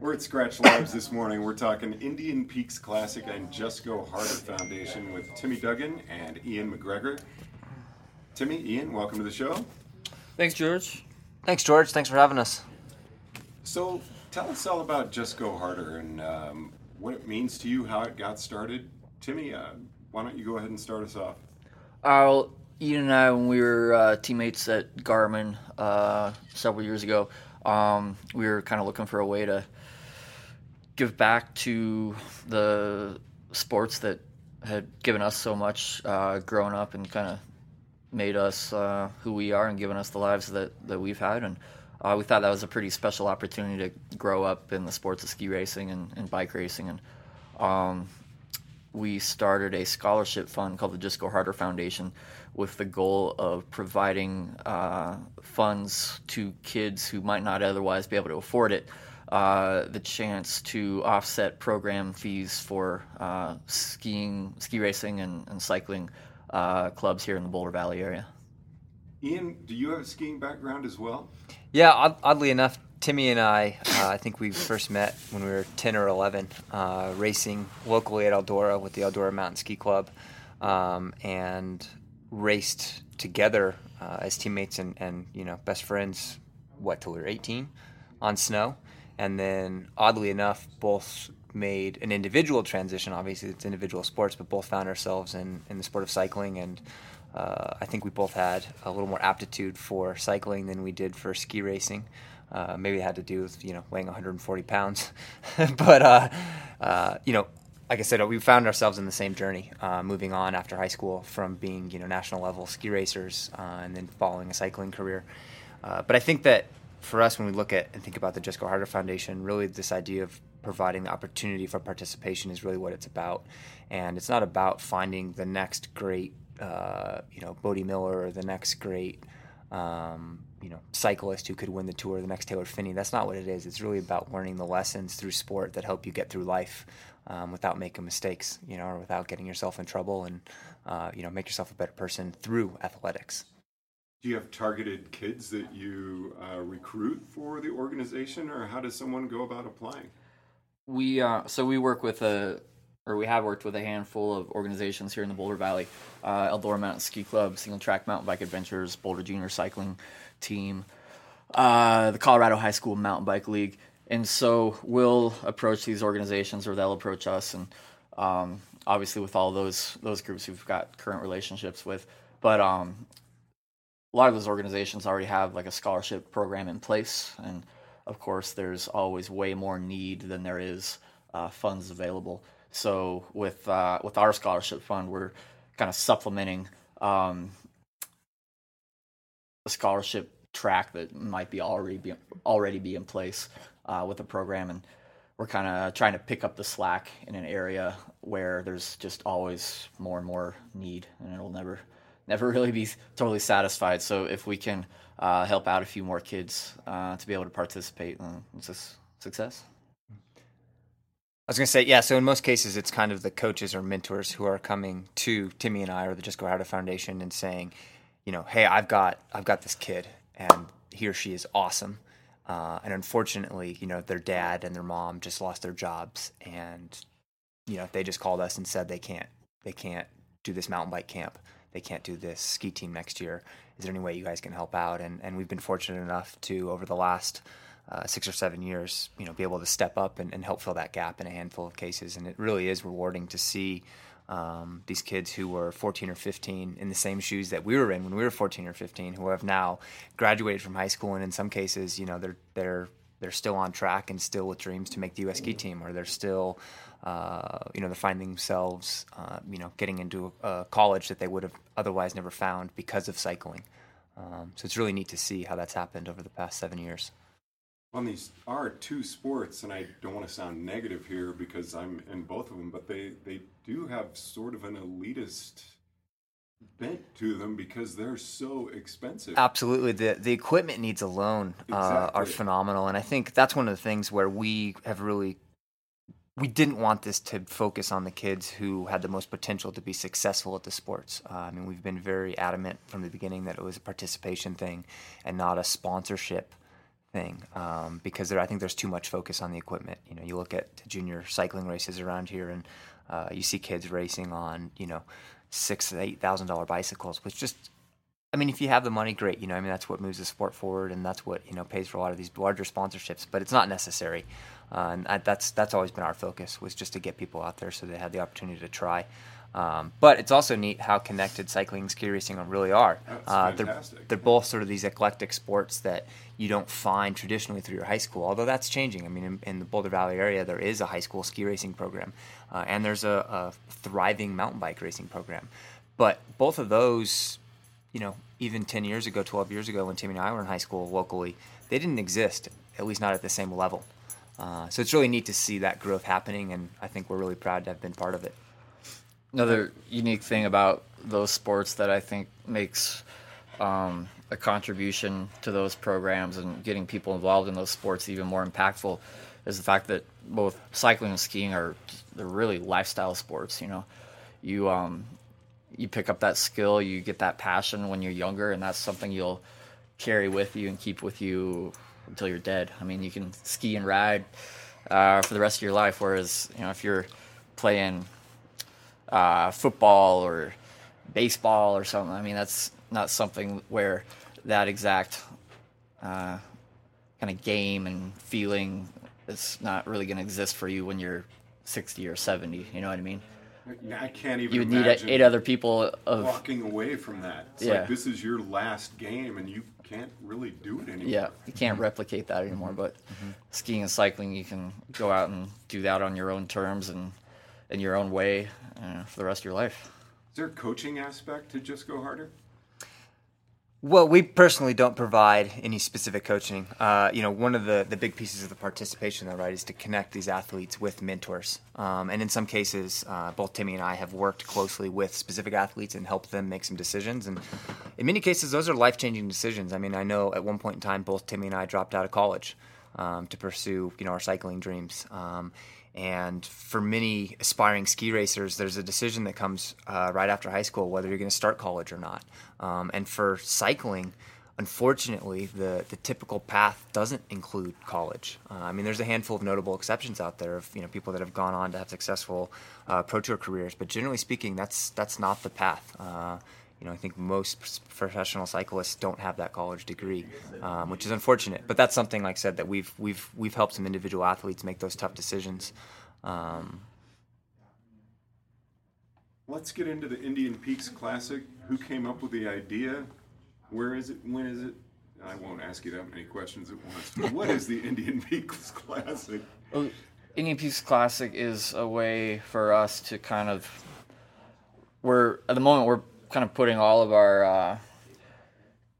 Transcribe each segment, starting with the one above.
We're at Skratch Labs this morning. We're talking Indian Peaks Classic and Just Go Harder Foundation with Timmy Duggan and Ian MacGregor. Timmy, Ian, welcome to the show. Thanks, George. Thanks, George. Thanks for having us. So, tell us all about Just Go Harder and um, what it means to you, how it got started. Timmy, uh, why don't you go ahead and start us off? Uh, Ian and I, when we were uh, teammates at Garmin uh, several years ago, um, we were kind of looking for a way to give back to the sports that had given us so much uh, growing up and kind of made us uh, who we are and given us the lives that, that we've had. And uh, we thought that was a pretty special opportunity to grow up in the sports of ski racing and, and bike racing. And um, we started a scholarship fund called the Go Harder Foundation with the goal of providing uh, funds to kids who might not otherwise be able to afford it. Uh, the chance to offset program fees for uh, skiing, ski racing, and, and cycling uh, clubs here in the Boulder Valley area. Ian, do you have a skiing background as well? Yeah, oddly enough, Timmy and I, uh, I think we first met when we were 10 or 11, uh, racing locally at Eldora with the Eldora Mountain Ski Club, um, and raced together uh, as teammates and, and, you know, best friends, what, till we were 18 on snow. And then, oddly enough, both made an individual transition. Obviously, it's individual sports, but both found ourselves in, in the sport of cycling. And uh, I think we both had a little more aptitude for cycling than we did for ski racing. Uh, maybe it had to do with you know weighing 140 pounds, but uh, uh, you know, like I said, we found ourselves in the same journey, uh, moving on after high school from being you know national level ski racers uh, and then following a cycling career. but I think that for us, when we look at and think about the Go Harder Foundation, really this idea of providing the opportunity for participation is really what it's about. And it's not about finding the next great, uh, you know, Bode Miller or the next great, um, you know, cyclist who could win the tour, the next Taylor Phinney. That's not what it is. It's really about learning the lessons through sport that help you get through life um, without making mistakes, you know, or without getting yourself in trouble and, uh, you know, make yourself a better person through athletics. Do you have targeted kids that you uh, recruit for the organization, or how does someone go about applying? We uh, so we work with a, or we have worked with a handful of organizations here in the Boulder Valley: uh, Eldora Mountain Ski Club, Single Track Mountain Bike Adventures, Boulder Junior Cycling Team, uh, the Colorado High School Mountain Bike League, and so we'll approach these organizations, or they'll approach us, and um, obviously with all those those groups we've got current relationships with, but um, a lot of those organizations already have like a scholarship program in place, and of course, there's always way more need than there is uh, funds available. So with uh, with our scholarship fund, we're kind of supplementing um, a scholarship track that might be already be already be in place uh, with the program, and we're kind of trying to pick up the slack in an area where there's just always more and more need, and it'll never never really be totally satisfied. So if we can uh, help out a few more kids uh, to be able to participate, it's a success. I was going to say, yeah. So in most cases, it's kind of the coaches or mentors who are coming to Timmy and I, or the Just Go Harder Foundation, and saying, you know, hey, I've got, I've got this kid, and he or she is awesome. Uh, and unfortunately, you know, their dad and their mom just lost their jobs, and you know, they just called us and said they can't, they can't do this mountain bike camp they can't do this ski team next year. Is there any way you guys can help out? And and we've been fortunate enough to over the last uh, six or seven years, you know, be able to step up and, and, help fill that gap in a handful of cases. And it really is rewarding to see um, these kids who were 14 or 15 in the same shoes that we were in when we were 14 or 15, who have now graduated from high school, and in some cases, you know, they're they're they're still on track and still with dreams to make the U.S. ski team, or they're still uh, you know, they're finding themselves, uh, you know, getting into a, college that they would have otherwise never found because of cycling. Um, so it's really neat to see how that's happened over the past seven years. Well, these are two sports, and I don't want to sound negative here because I'm in both of them, but they, they do have sort of an elitist bent to them because they're so expensive. Absolutely, the the equipment needs alone uh, exactly. are phenomenal, and I think that's one of the things where we have really we didn't want this to focus on the kids who had the most potential to be successful at the sports. Uh, I mean, we've been very adamant from the beginning that it was a participation thing and not a sponsorship thing um, because there, I think there's too much focus on the equipment. You know, you look at junior cycling races around here, and uh, you see kids racing on you know six to eight thousand dollar bicycles, which just I mean, if you have the money, great. You know, I mean, that's what moves the sport forward, and that's what you know pays for a lot of these larger sponsorships. But it's not necessary, uh, and I, that's that's always been our focus was just to get people out there so they had the opportunity to try. Um, but it's also neat how connected cycling and ski racing really are. Uh, they're, they're both sort of these eclectic sports that you don't find traditionally through your high school, although that's changing. I mean, in, in the Boulder Valley area, there is a high school ski racing program, uh, and there's a, a thriving mountain bike racing program. But both of those, you know, even 10 years ago, 12 years ago, when Timmy and I were in high school locally, they didn't exist, at least not at the same level. Uh, so it's really neat to see that growth happening, and I think we're really proud to have been part of it. Another unique thing about those sports that I think makes um, a contribution to those programs and getting people involved in those sports even more impactful is the fact that both cycling and skiing are they're really lifestyle sports. You know, you um, you pick up that skill, you get that passion when you're younger, and that's something you'll carry with you and keep with you until you're dead. I mean, you can ski and ride uh, for the rest of your life, whereas you know if you're playing uh, football or baseball or something, I mean that's not something where that exact uh, kind of game and feeling is not really going to exist for you when you're 60 or 70. You know what I mean? I can't even. You would need eight other people of walking away from that. It's Yeah. like this is your last game, and you can't really do it anymore. yeah. You can't replicate that anymore. But skiing and cycling, you can go out and do that on your own terms and in your own way uh, for the rest of your life. Is there a coaching aspect to just go harder? Well, we personally don't provide any specific coaching. Uh, you know, one of the, the big pieces of the participation, though, right, is to connect these athletes with mentors. Um, and in some cases, uh, both Timmy and I have worked closely with specific athletes and helped them make some decisions. And in many cases, those are life changing decisions. I mean, I know at one point in time, both Timmy and I dropped out of college um, to pursue, you know, our cycling dreams. Um, and for many aspiring ski racers, there's a decision that comes uh, right after high school whether you're going to start college or not. Um, and for cycling, unfortunately, the, the typical path doesn't include college. Uh, I mean, there's a handful of notable exceptions out there of you know people that have gone on to have successful uh, pro tour careers, but generally speaking, that's that's not the path. You know, I think most professional cyclists don't have that college degree, um, which is unfortunate. But that's something, like I said, that we've we've we've helped some individual athletes make those tough decisions. Um, Let's get into the Indian Peaks Classic. Who came up with the idea? Where is it? When is it? I won't ask you that many questions at once. But what is the Indian Peaks Classic? Well, Indian Peaks Classic is a way for us to kind of we're at the moment we're kind of putting all of our uh,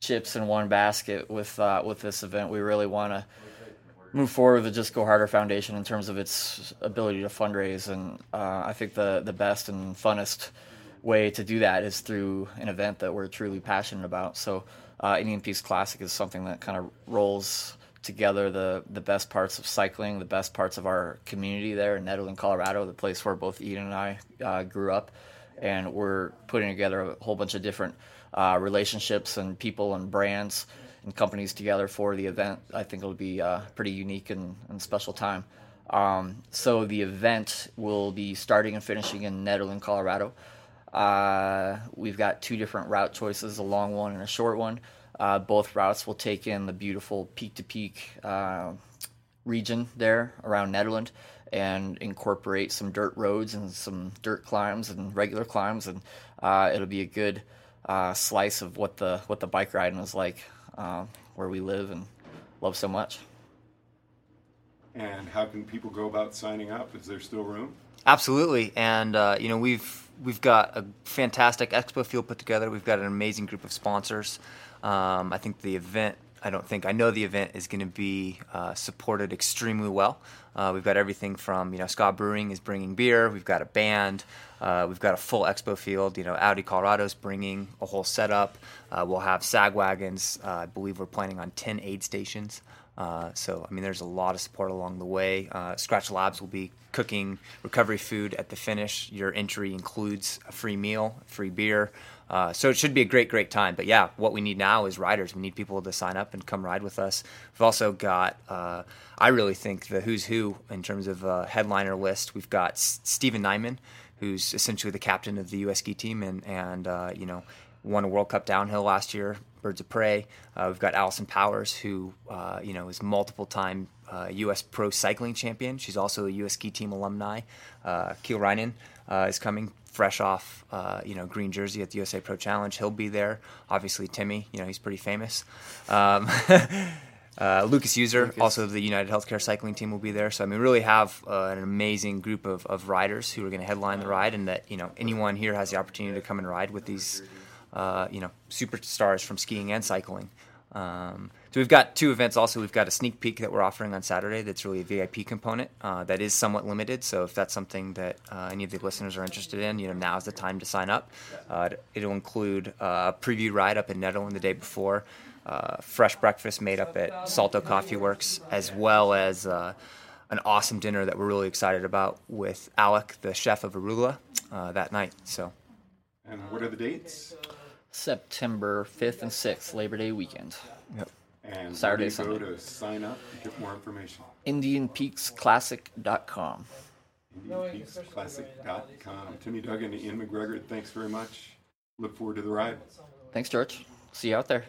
chips in one basket with uh, with this event. We really want to move forward with the Just Go Harder Foundation in terms of its ability to fundraise, and uh, I think the the best and funnest way to do that is through an event that we're truly passionate about. So, uh, Indian Peaks Classic is something that kind of rolls together the the best parts of cycling, the best parts of our community there in Nederland, Colorado, the place where both Ian and I uh, grew up, and we're putting together a whole bunch of different uh, relationships and people and brands and companies together for the event. I think it'll be a pretty unique and, and special time. Um, so the event will be starting and finishing in Nederland, Colorado. Uh, we've got two different route choices, a long one and a short one. Uh, both routes will take in the beautiful peak to peak uh, region there around Nederland and incorporate some dirt roads and some dirt climbs and regular climbs, and uh, it'll be a good uh, slice of what the what the bike riding is like uh, where we live and love so much. And how can people go about signing up? Is there still room? Absolutely, and uh, you know we've we've got a fantastic expo field put together. We've got an amazing group of sponsors. Um, I think the event. I don't think I know the event is going to be uh, supported extremely well. Uh, we've got everything from you know Scott Brewing is bringing beer. We've got a band. Uh, we've got a full expo field. You know Audi Colorado's bringing a whole setup. Uh, we'll have sag wagons. Uh, I believe we're planning on ten aid stations Uh, so, I mean, there's a lot of support along the way. Uh, Skratch Labs will be cooking recovery food at the finish. Your entry includes a free meal, free beer. Uh, so it should be a great, great time. But yeah, what we need now is riders. We need people to sign up and come ride with us. We've also got, uh, I really think, the who's who in terms of uh, headliner list. We've got S- Steven Nyman, who's essentially the captain of the U.S. ski team, and and uh, you know won a World Cup downhill last year, Birds of Prey. Uh, we've got Alison Powers, who uh, you know is multiple time uh, U.S. pro cycling champion. She's also a U.S. ski team alumni. Uh, Kiel Reijnen uh, is coming fresh off uh, you know green jersey at the USA Pro Challenge. He'll be there. Obviously Timmy, you know he's pretty famous. Um, Uh, Lucas Euser, Lucas. also the United Healthcare cycling team, will be there. So I mean, we really have uh, an amazing group of, of riders who are going to headline the ride, and that you know anyone here has the opportunity to come and ride with these uh, you know superstars from skiing and cycling. Um, so we've got two events. Also, we've got a sneak peek that we're offering on Saturday. That's really a VIP component uh, that is somewhat limited. So if that's something that uh, any of the listeners are interested in, you know now's the time to sign up. Uh, it'll include uh, a preview ride up in Nederland the day before uh, fresh breakfast made up at Salto Coffee Works, as well as an awesome dinner that we're really excited about with Alec, the chef of Arugula, that night. So, and what are the dates? September 5th and 6th, Labor Day weekend. Yep. And Saturday, Sunday. go to sign up and get more information? IndianPeaksClassic.com. IndianPeaksClassic.com. Timmy Duggan and Ian MacGregor, thanks very much. Look forward to the ride. Thanks, George. See you out there.